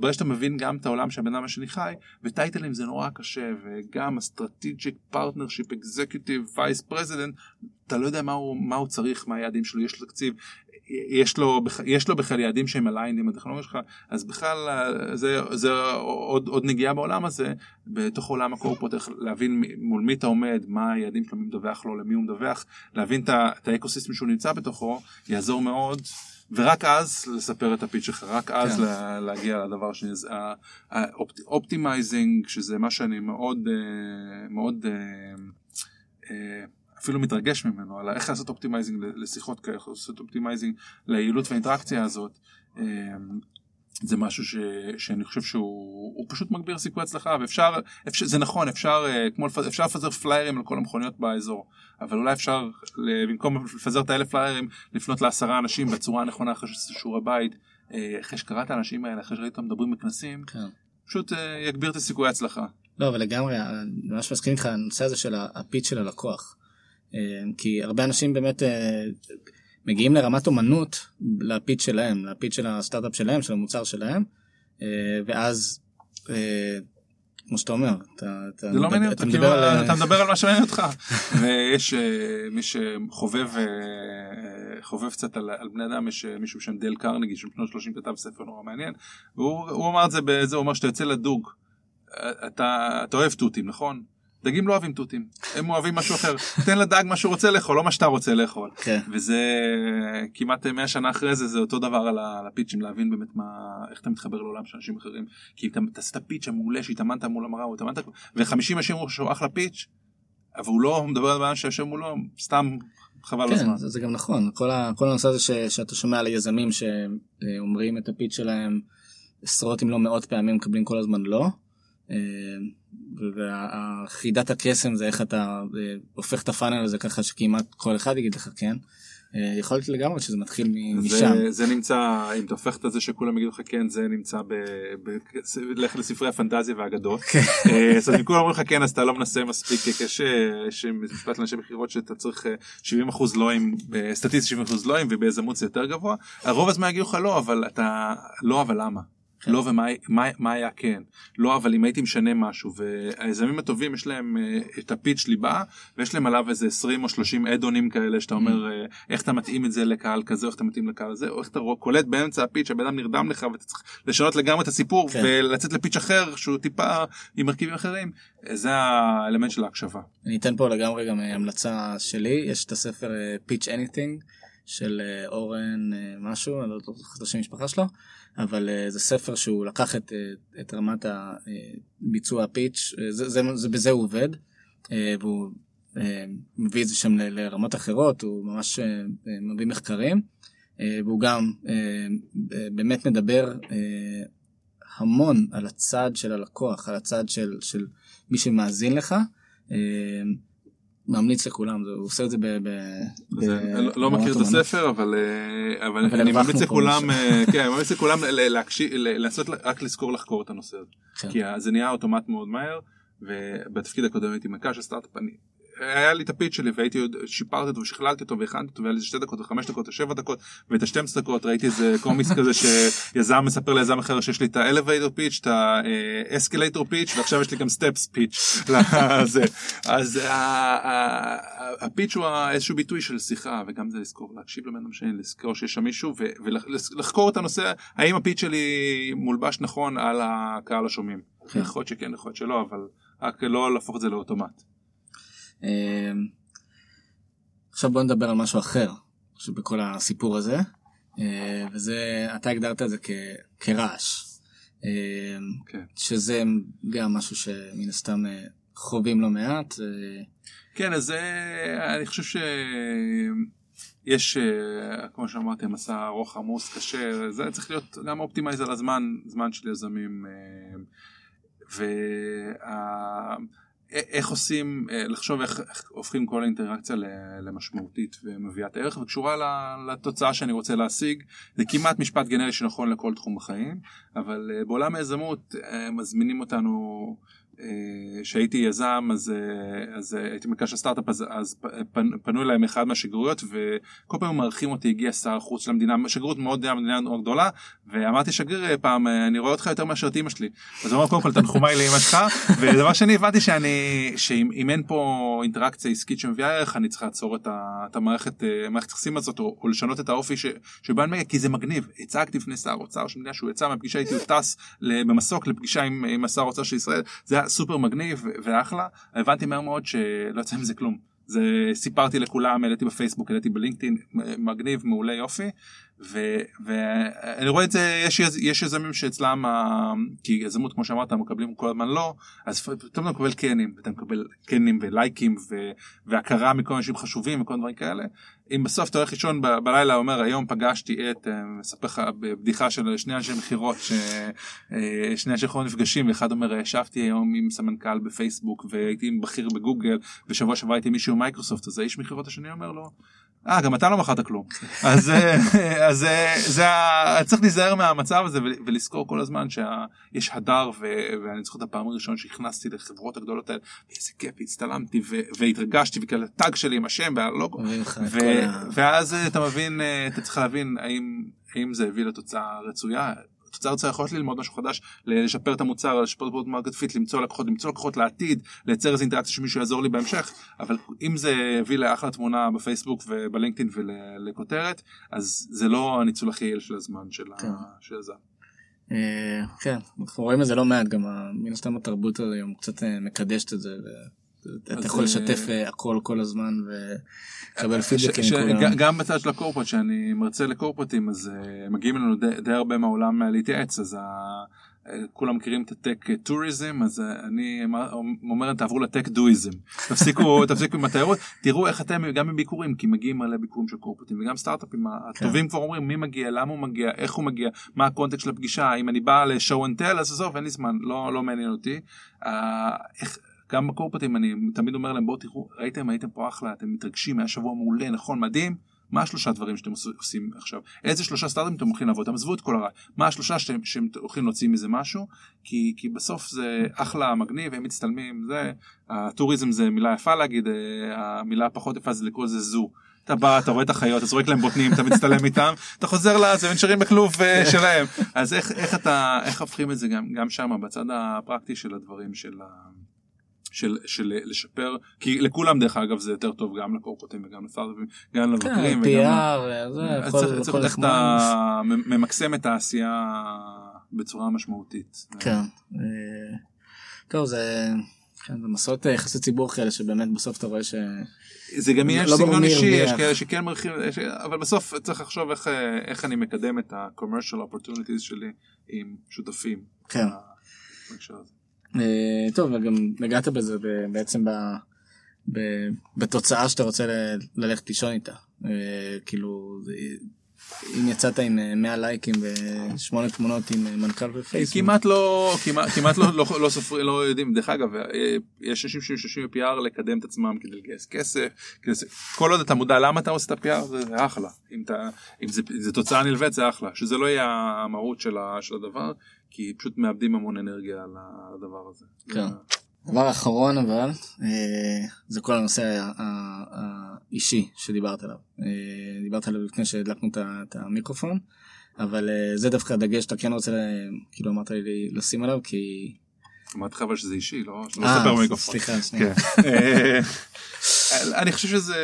ברגע שאתה מבין גם את העולם שהבן אדם השני חי וטייטלים זה נורא קשה וגם ה strategic partnership executive vice president אתה לא יודע מה הוא מה הוא צריך מה היעדים שלו יש לו תקציב יש לו יש לו בכלל יעדים שהם aligned עם הטכנולוגיה שלך אז בכלל זה זה עוד עוד נגיעה בעולם הזה בתוך עולם ה corporates איך להבין מול מי אתה עומד מה היעדים שלו מי מדווח לו למי הוא מדווח להבין את ה ecosystem שהוא נמצא בתוכו יעזור מאוד ורק אז לספר את ה pitch שלך רק אז כן. לה, להגיע לדבר השני ה optimizing שזה מה שאני מאוד אה, מאוד אה, אפילו מתרגש ממנו על איך לעשות optimizing לשיחות כאלה, איך לעשות optimizing ליעילות והאינטראקציה הזאת. אמ, זה משהו ש, שאני חושב שהוא פשוט מגביר סיכוי הצלחה ואפשר אפשר זה נכון אפשר אה, כמו אפשר לפזר פליירים על כל המכוניות באזור אבל אולי אפשר במקום לפזר את האלף פליירים לפנות לעשרה אנשים בצורה הנכונה אחרי שעשית שיעורי בית אה, אחרי שקראת את האנשים האלה אחרי שראית אותם מדברים בכנסים כן. פשוט אה, יגביר את הסיכוי הצלחה. לא אבל לגמרי ממש מסכים איתך הנושא הזה של הפיץ של הלקוח. אה, כי הרבה אנשים באמת אה, מגיעים לרמת אומנות לפיץ שלהם, לפיץ של הסטארט-אפ שלהם, של המוצר שלהם, אה, ואז כמו שאתה אומר, אתה, אתה, זה לא מעניין אתה, מדבר על... אתה מדבר על מה שמעניין אותך. ויש מי שחובב חובב קצת על, על בני אדם, יש מישהו בשם דל קרנגי, של בנות 30 כתב ספר נורא מעניין, והוא אמר את זה הוא אמר שאתה יוצא לדוג, אתה, אתה אוהב תותים, נכון? דגים לא אוהבים תותים הם אוהבים משהו אחר תן לדג מה שהוא רוצה לאכול לא מה שאתה רוצה לאכול כן. וזה כמעט 100 שנה אחרי זה זה אותו דבר על הפיצ'ים להבין באמת מה איך אתה מתחבר לעולם של אנשים אחרים כי אתה עשית פיץ' המעולה שהתאמנת מול המראה או התאמנת ו-50 אנשים אמרו שהוא אחלה פיץ' אבל הוא לא מדבר על אדם שיושב מולו סתם חבל על הזמן. כן, זה, זה גם נכון כל, ה, כל הנושא הזה ש, שאתה שומע על היזמים שאומרים את הפיץ שלהם עשרות אם לא מאות פעמים מקבלים כל הזמן לא. וחידת הקסם זה איך אתה אה, הופך את הפאנל הזה ככה שכמעט כל אחד יגיד לך כן. אה, יכול להיות לגמרי שזה מתחיל משם. זה, זה נמצא אם אתה הופך את זה שכולם יגידו לך כן זה נמצא ב... ב לך לספרי הפנטזיה והאגדות. אה, אז אם כולם אומרים לך כן אז אתה לא מנסה מספיק כי יש משפט לאנשי מכירות שאתה צריך אה, 70 אחוז לואים סטטיסט 70 אחוז לואים וביזמות זה יותר גבוה הרוב הזמן יגידו לך לא אבל אתה לא אבל למה. כן. לא ומה מה, מה היה כן לא אבל אם הייתי משנה משהו והיזמים הטובים יש להם אה, את הפיץ' ליבה ויש להם עליו איזה 20 או 30 אדונים כאלה שאתה אומר אה, איך אתה מתאים את זה לקהל כזה או איך אתה מתאים לקהל הזה או איך אתה קולט באמצע הפיץ' הבן אדם נרדם לך ואתה צריך לשנות לגמרי את הסיפור כן. ולצאת לפיץ' אחר שהוא טיפה עם מרכיבים אחרים אה, זה האלמנט של ההקשבה. אני אתן פה לגמרי גם המלצה שלי יש את הספר אה, Pitch Anything של אה, אורן אה, משהו אני לא זוכר את השם המשפחה שלו אבל אה, זה ספר שהוא לקח את, את רמת הביצוע הפיץ' זה, זה, זה בזה הוא עובד והוא מביא את זה שם לרמות אחרות הוא ממש מביא מחקרים והוא גם באמת מדבר המון על הצד של הלקוח על הצד של, של מי שמאזין לך. ממליץ לכולם הוא עושה את זה ב... ב, ב זה- אני לא- לא מכיר את. הספר אבל אה, אבל אבל אני ממליץ לכולם. אה, כן אני ממליץ לכולם להקשיב ל- לנסות רק לזכור לחקור את הנושא הזה. כן. כי זה נהיה אוטומט מאוד מהר ובתפקיד הקודם הייתי מנכ"ל של סטארט-אפ אני היה לי את הפיץ שלי והייתי עוד שיפרתי אותו ושכללתי אותו והכנתי אותו והיה לי שתי דקות וחמש דקות ושבע דקות ואת השתים עשרה דקות ראיתי איזה קומיקס כזה שיזם מספר ליזם אחר שיש לי את ה elevator pitch את ה escalator pitch ועכשיו יש לי גם steps pitch. לזה. אז ה- ה- ה- ה pitch הוא איזשהו ביטוי של שיחה וגם זה לזכור להקשיב לבן אדם שני לזכור שיש שם מישהו ולחקור את הנושא האם ה pitch שלי מולבש נכון על הקהל השומעים. כן. יכול להיות שכן יכול להיות שלא אבל רק לא להפוך את זה לאוטומט. אה, עכשיו בוא נדבר על משהו אחר שבכל הסיפור הזה. אה, וזה אתה הגדרת את זה כ, כרעש. אה, כן. שזה גם משהו שמן הסתם אה, חווים לא מעט אה, כן אז זה אני חושב שיש אה, כמו שאמרתי מסע ארוך עמוס קשה זה צריך להיות גם אופטימייז על הזמן זמן של יזמים אה, ואיך עושים לחשוב איך, איך הופכים כל אינטראקציה ל- למשמעותית ומביאת ערך וקשורה לתוצאה שאני רוצה להשיג. זה כמעט משפט גנרי שנכון לכל תחום בחיים אבל בעולם היזמות מזמינים אותנו שהייתי יזם אז אה, אז אה, הייתי מרכז של סטארט-אפ אז, אז פנו אליי מאחד מהשגרירויות וכל פעם מארחים אותי הגיע שר החוץ של המדינה שגרירות מאוד מדינה מאוד גדולה ואמרתי שגריר אה, פעם אה, אני רואה אותך יותר מאשר את אמא שלי. אז הוא אמר קודם כל תנחומיי לאמא שלך ודבר שני הבנתי שאני שאם אם אין פה אינטראקציה עסקית שמביאה ערך אני צריך לעצור את, ה, את המערכת אה, מערכת היחסים הזאת או, או לשנות את האופי ש, שבה אני מגיע כי זה מגניב. הצגתי לפני שר אוצר של מדינה שהוא יצא מהפגישה איתי הוא טס במסוק לפגישה עם, עם השר אוצר של ישראל. זה סופר מגניב ואחלה הבנתי מהר מאוד שלא יצא מזה כלום. זה סיפרתי לכולם העליתי בפייסבוק העליתי בלינקדאין מגניב מעולה יופי ואני רואה את זה יש יש יזמים שאצלם ה- כי יזמות כמו שאמרת מקבלים כל הזמן לא אז פתאום אתה מקבל קנים ואתה מקבל קנים ולייקים ו- והכרה מכל אנשים חשובים וכל דברים כאלה אם בסוף אתה הולך לישון ב- בלילה אומר היום פגשתי את אה, מספר לך בבדיחה של שני אנשי מכירות ששני אנשי מכירות נפגשים ואחד אומר ישבתי היום עם סמנכ"ל בפייסבוק והייתי עם בכיר בגוגל ושבוע שעבר הייתי מישהו מייקרוסופט אז האיש מכירות השני אומר לו. אה גם אתה לא מכרת כלום אז אה, אז אה, זה ה- צריך להיזהר מהמצב הזה ול- ולזכור כל הזמן שיש other ו- ואני זוכר את הפעם הראשונה שנכנסתי לחברות הגדולות האלה איזה כיף הצטלמתי ו- והתרגשתי וכאלה tag שלי עם השם והלוגו ו- ואז אתה מבין אה, אתה צריך להבין האם האם זה הביא לתוצאה רצויה. תוצאה רצויה יכולת ללמוד משהו חדש, לשפר את המוצר, לשפר את market fit, למצוא לקוחות, למצוא לקוחות לעתיד, לייצר איזה אינטראקציה שמישהו יעזור לי בהמשך, אבל אם זה הביא לאחלה תמונה בפייסבוק ובלינקדאין ולכותרת, אז זה לא הניצול הכי יעיל של הזמן של ה- כן. הזמן. אה, כן אנחנו רואים את זה לא מעט גם מן הסתם התרבות היום קצת אה, מקדשת את זה. אתה יכול לשתף הכל כל הזמן ולקבל פידבקים. גם בצד של הקורפרט שאני מרצה לקורפרטים אז מגיעים אלינו די הרבה מהעולם להתייעץ אז כולם מכירים את הטק טוריזם אז אני אומר תעברו ל tech doism תפסיקו תפסיקו עם התיירות תראו איך אתם גם בביקורים כי מגיעים מלא ביקורים של קורפרטים וגם סטארט-אפים הטובים כן. כבר אומרים מי מגיע למה הוא מגיע איך הוא מגיע מה ה context של הפגישה אם אני בא ל show and tell אז עזוב אין לי זמן לא לא מעניין אותי. איך, גם בקורפרטים אני תמיד אומר להם בואו תראו ראיתם? הייתם פה אחלה אתם מתרגשים היה שבוע מעולה נכון מדהים. מה השלושה דברים שאתם עושים עכשיו? איזה שלושה סטארטאפים אתם הולכים לעבוד? עזבו את כל הרעש. מה השלושה שאתם, שאתם הולכים להוציא מזה משהו? כי כי בסוף זה אחלה מגניב הם מצטלמים זה הטוריזם זה מילה יפה להגיד אה, המילה הפחות יפה זה לקרוא לזה זו. אתה בא אתה רואה את החיות אתה זורק להם בוטנים אתה מצטלם איתם אתה חוזר לזה ונשארים בכלוב אה, שלהם. אז איך איך אתה איך הופכים את זה גם גם שם בצד הפרקטי של הדברים של. של, של לשפר כי לכולם דרך אגב זה יותר טוב גם לקורפוטים וגם לסטארטאפים גם למבקרים. כן, PR, זה, כל, צריך איך אתה ממקסם את העשייה בצורה משמעותית. כן. אה, טוב זה, כן, זה מסעות יחסי ציבור כאלה שבאמת בסוף אתה רואה ש... זה גם יש לא סגנון אישי יש כאלה שכן מרחיב אבל בסוף צריך לחשוב איך איך אני מקדם את ה-commercial opportunities שלי עם שותפים. כן. אה, טוב וגם נגעת בזה בעצם בתוצאה שאתה רוצה ללכת לישון איתה. אה, כאילו אם יצאת עם 100 לייקים ושמונה תמונות עם מנכ"ל בפייסבוק. כמעט לא כמעט, כמעט לא, לא, לא סופרים לא יודעים דרך אגב אה, יש אנשים שיושבים ב-PR לקדם את עצמם כדי לגייס כסף כל עוד אתה מודע למה אתה עושה את ה-PR זה אחלה אם, אתה, אם זה, זה תוצאה נלווית זה אחלה שזה לא יהיה המהות של, של הדבר כי פשוט מאבדים המון אנרגיה על הדבר הזה. כן. דבר אחרון אבל אה, זה כל הנושא האישי שדיברת עליו. אה, דיברת עליו לפני שהדלקנו את המיקרופון אבל אה, זה דווקא הדגש שאתה כן רוצה כאילו אמרת לי לשים עליו כי. אמרתי לך אבל שזה אישי לא לספר במיקרופון. סליחה שנייה. כן. אני חושב שזה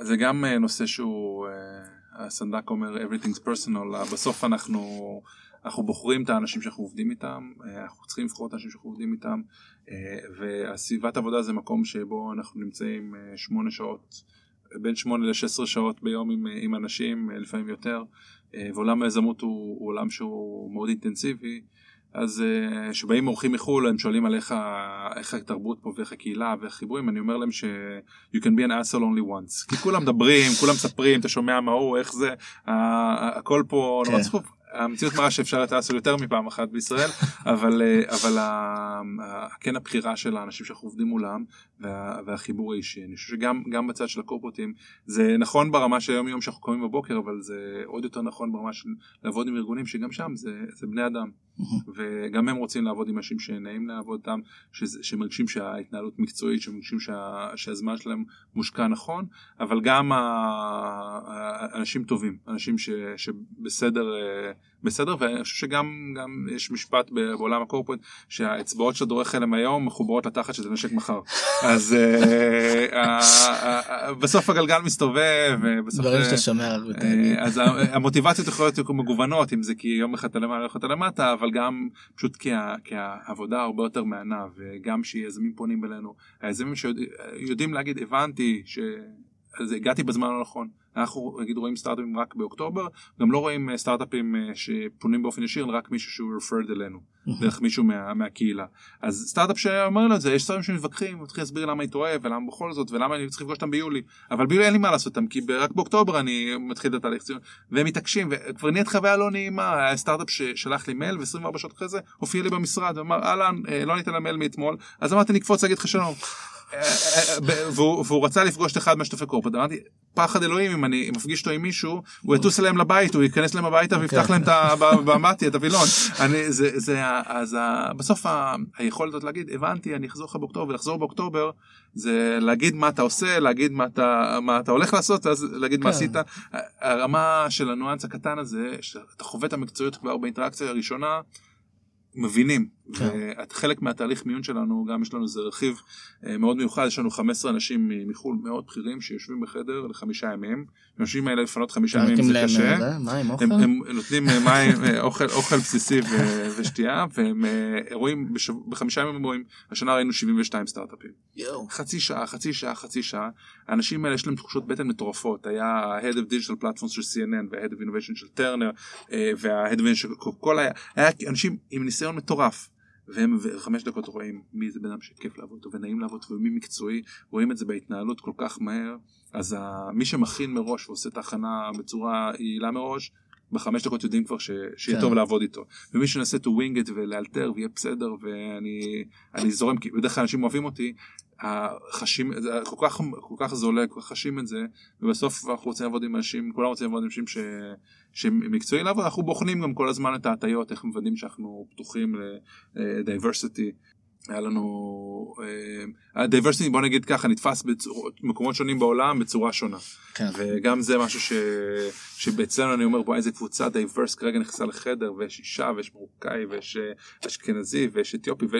זה גם נושא שהוא הסנדק אומר everything's personal בסוף אנחנו אנחנו בוחרים את האנשים שאנחנו עובדים איתם אנחנו צריכים לבחור את האנשים שאנחנו עובדים איתם והסביבת עבודה זה מקום שבו אנחנו נמצאים שמונה שעות בין שמונה לשש עשרה שעות ביום עם, עם אנשים לפעמים יותר ועולם היזמות הוא, הוא עולם שהוא מאוד אינטנסיבי. אז כשבאים אורחים מחו"ל הם שואלים על איך, איך התרבות פה ואיך הקהילה ואיך חיבורים אני אומר להם ש you can be an asshole only once. כי כולם מדברים כולם מספרים אתה שומע מה הוא איך זה הכל פה כן. נורא צפוף המציאות מראה שאפשר לעשות יותר מפעם אחת בישראל אבל אבל כן הבחירה של האנשים שאנחנו עובדים מולם וה, והחיבור האישי. אני חושב שגם גם בצד של הקורפרטים זה נכון ברמה של היום יום שאנחנו קוראים בבוקר אבל זה עוד יותר נכון ברמה של לעבוד עם ארגונים שגם שם זה, זה בני אדם וגם הם רוצים לעבוד עם אנשים שנעים לעבוד איתם שמרגישים שההתנהלות מקצועית שמרגישים שה, שהזמן שלהם מושקע נכון אבל גם אנשים טובים אנשים ש, שבסדר בסדר? ואני חושב שגם גם יש משפט בעולם הקורפרט שהאצבעות שאתה דורך אליהם היום מחוברות לתחת שזה נשק מחר. אז בסוף הגלגל מסתובב דברים שאתה שומע אז המוטיבציות יכולות להיות מגוונות אם זה כי יום אחד אתה למעלה אתה למטה אבל גם פשוט כי, כי העבודה הרבה יותר מהנה וגם שיזמים פונים אלינו. היזמים שיודעים להגיד הבנתי ש... אז הגעתי בזמן הנכון. אנחנו נגיד רואים סטארט-אפים רק באוקטובר, גם לא רואים אה, סטארט-אפים אה, שפונים באופן ישיר, רק מישהו שהוא referred אלינו, דרך מישהו מה, מהקהילה. אז סטארט-אפ שאומר לו את זה, יש סטארט-אפים שמתווכחים, מתחיל להסביר למה אני טועה ולמה בכל זאת ולמה אני צריך לפגוש אותם ביולי, אבל ביולי אין לי מה לעשות אותם, כי רק באוקטובר אני מתחיל את התהליך ציון, והם מתעקשים, וכבר נהיית חוויה לא נעימה, היה סטארט-אפ ששלח לי מייל ו-24 שעות אחרי זה הופיע לי במשרד ואמר אהלן, אה, לא ניתן למייל מאתמול, אז אמרתי נקפוץ להגיד לך שלום. והוא רצה לפגוש את אחד מהשותפי קורפרט אמרתי פחד אלוהים אם אני מפגיש אותו עם מישהו הוא יטוס אליהם לבית הוא ייכנס להם הביתה ויפתח אוקיי. להם במטי את הווילון אז בסוף היכולת הזאת להגיד הבנתי אני אחזור לך באוקטובר ולחזור באוקטובר זה להגיד מה אתה עושה להגיד מה אתה מה אתה הולך לעשות אז להגיד מה כן. עשית הרמה של הניואנס הקטן הזה שאתה חווה את המקצועיות כבר באינטראקציה הראשונה. מבינים. כן. וחלק מהתהליך מיון שלנו, גם יש לנו איזה רכיב אה, מאוד מיוחד, יש לנו 15 אנשים מחו"ל מאוד בכירים שיושבים בחדר לחמישה ימים. האנשים האלה לפנות חמישה ימים זה קשה. אה? הם, הם נותנים אה, מים, אוכל, אוכל בסיסי ושתייה, והם רואים, בשב- בחמישה ימים הם רואים, השנה ראינו 72 סטארט-אפים. חצי שעה, חצי שעה, חצי שעה. האנשים האלה יש להם תחושות בטן מטורפות. היה ה-Head of Digital Platforms של CNN וה-Head of Innovation של טרנר וה-Head of Innovation של קוקולה. היה אנשים עם ניסיון מטורף. והם חמש דקות רואים מי זה בן אדם שכיף לעבוד איתו ונעים לעבוד איתו ומי מקצועי רואים את זה בהתנהלות כל כך מהר אז מי שמכין מראש ועושה את ההכנה בצורה יעילה מראש בחמש דקות יודעים כבר ש... שיהיה כן. טוב לעבוד איתו ומי שמנסה to wing it ולאלתר ויהיה בסדר ואני אני זורם כי בדרך כלל אנשים אוהבים אותי חשים זה כל כך כל כך זולה כל כך חשים את זה ובסוף אנחנו רוצים לעבוד עם אנשים כולם רוצים לעבוד עם אנשים ש... שמקצועי לעבוד אנחנו בוחנים גם כל הזמן את ההטיות איך מוודאים שאנחנו פתוחים ל-diversity. היה לנו ה-diversity בוא נגיד ככה נתפס במקומות שונים בעולם בצורה שונה. כן. וגם זה משהו ש... שבאצלנו אני אומר בוא איזה קבוצה diverse כרגע נכנסה לחדר ויש אישה ויש מרוקאי ויש אה, אשכנזי ויש אתיופי ו...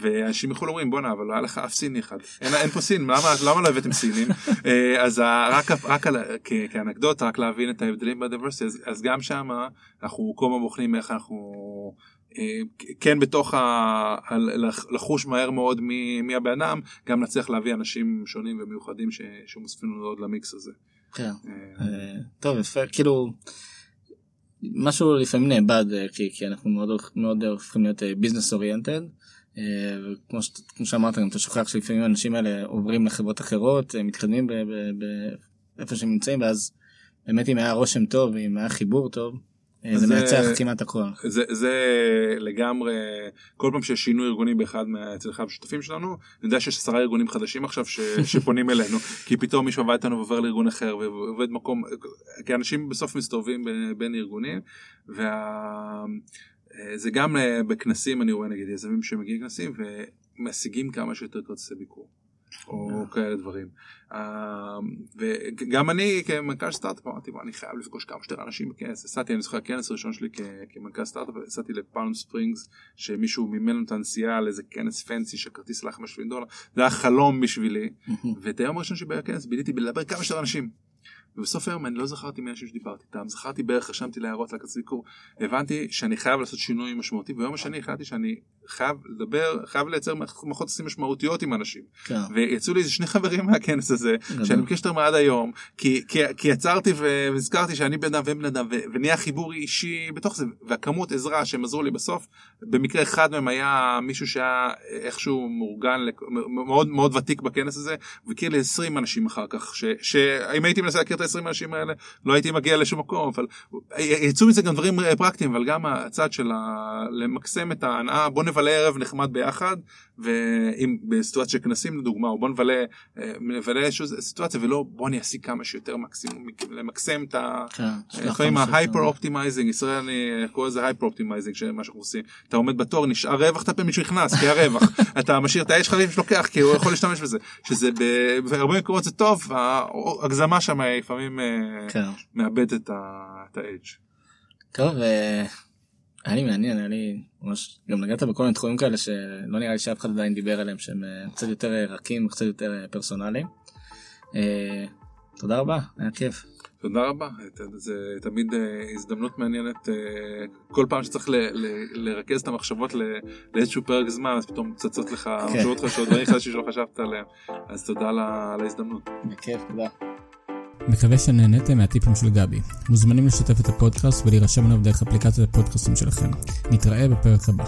ואנשים מחו"ל אומרים בואנה אבל לא היה לך אף סיני אחד. אין, אין פה סין למה, למה לא הבאתם סינים? אה, אז רק, רק על, כ, כאנקדוטה רק להבין את ההבדלים בדייברסיטי אז, אז גם שם אנחנו כל הזמן בוחנים איך אנחנו אה, כן בתוך ה... לחוש מהר מאוד מי, מי הבן אדם גם נצליח להביא אנשים שונים ומיוחדים ש... שמוספים לנו עוד למיקס הזה. כן. אה, אה, טוב יפה כאילו משהו לפעמים נאבד אה, כי, כי אנחנו מאוד מאוד הופכים להיות ביזנס אוריינטד. וכמו ש- כמו שאמרת גם אתה שוכח שלפעמים האנשים האלה עוברים לחברות אחרות אה, מתקדמים ב- ב- ב- איפה שהם נמצאים ואז באמת אם היה רושם טוב אם היה חיבור טוב אה, זה אז, מנצח אה, כמעט הכל. זה, זה לגמרי כל פעם שיש שינוי ארגוני באחד אצל אחד השותפים שלנו אני יודע שיש עשרה ארגונים חדשים עכשיו ש, שפונים אלינו כי פתאום מישהו עבד איתנו ועובר לארגון אחר ועובד מקום כי אנשים בסוף מסתובבים ב- בין ארגונים. וה... אה, זה גם אה, בכנסים אני רואה נגיד יזמים שמגיעים לכנסים ומשיגים כמה שיותר כרטיסי ביקור. או כאלה דברים. אה, וגם אני כמנכ"ל סטארט-אפ אמרתי "בוא, אני חייב לפגוש כמה שיותר אנשים בכנס. נסעתי אני זוכר הכנס הראשון שלי כמנכ"ל סטארט-אפ נסעתי לפאלם ספרינגס שמישהו מימן את הנסיעה לאיזה כנס פנסי שהכרטיס עלה 5,000 דולר זה היה חלום בשבילי ואת היום הראשון שלי בכנס ביליתי בלדבר כמה שיותר אנשים. ובסוף היום אני לא זכרתי מי האנשים שדיברתי איתם זכרתי בערך רשמתי להערות לכרטיס ביקור הבנתי שאני חייב לעשות שינוי משמעותי ביום השני החלטתי שאני חייב לדבר חייב לייצר מערכות יחסים משמעותיות עם אנשים כן. ויצאו לי איזה שני חברים מהכנס הזה גדול. שאני בקשר איתם עד היום כי, כי, כי יצרתי והזכרתי שאני בן אדם והם בן אדם ונהיה חיבור אישי בתוך זה והכמות עזרה שהם עזרו לי בסוף במקרה אחד מהם היה מישהו שהיה איזשהו מארגן מאוד מאוד ותיק בכנס הזה והכיר לי 20 אנשים אחר כך ש- שאם הייתי מנסה להכיר את ה-20 אנשים האלה לא הייתי מגיע לשום מקום אבל יצאו מזה גם דברים פרקטיים אבל גם הצד של ה- למקסם את ההנאה בוא נבלה ערב נחמד ביחד ואם בסיטואציה של כנסים לדוגמה או בוא נבלה אה, נבלה איזושהי סיטואציה ולא בוא אני אשיג כמה שיותר מקסימום למקסם את ה... כן, שלח לפעמים ה hyper. optimizing ישראל אני קורא לזה hyper optimizing שמה שאנחנו עושים. אתה עומד בתור נשאר רווח אתה פעמים מישהו נכנס כי הרווח. אתה משאיר את האש חליפים שלוקח כי הוא יכול להשתמש בזה. שזה בהרבה מקומות זה טוב ההגזמה שם היא לפעמים אה, כן. מאבדת את האדג'. טוב, אה, היה לי מעניין, היה לי ממש, גם נגעת בכל מיני תחומים כאלה שלא נראה לי שאף אחד עדיין דיבר עליהם שהם אה, קצת יותר רכים, קצת יותר פרסונליים. תודה רבה, היה כיף. תודה רבה זה תמיד הזדמנות מעניינת כל פעם שצריך ל- ל- לרכז את המחשבות ל- לאיזשהו פרק זמן אז פתאום צצות לך כן. מחשבות חדשות דברים חדשים שלא חשבת עליהם אז תודה על ההזדמנות. בכיף, תודה. מקווה שנהניתם מהטיפים של גבי. מוזמנים לשתף את הפודקאסט ולהירשם אליו דרך אפליקציית הפודקאסטים שלכם. נתראה בפרק הבא.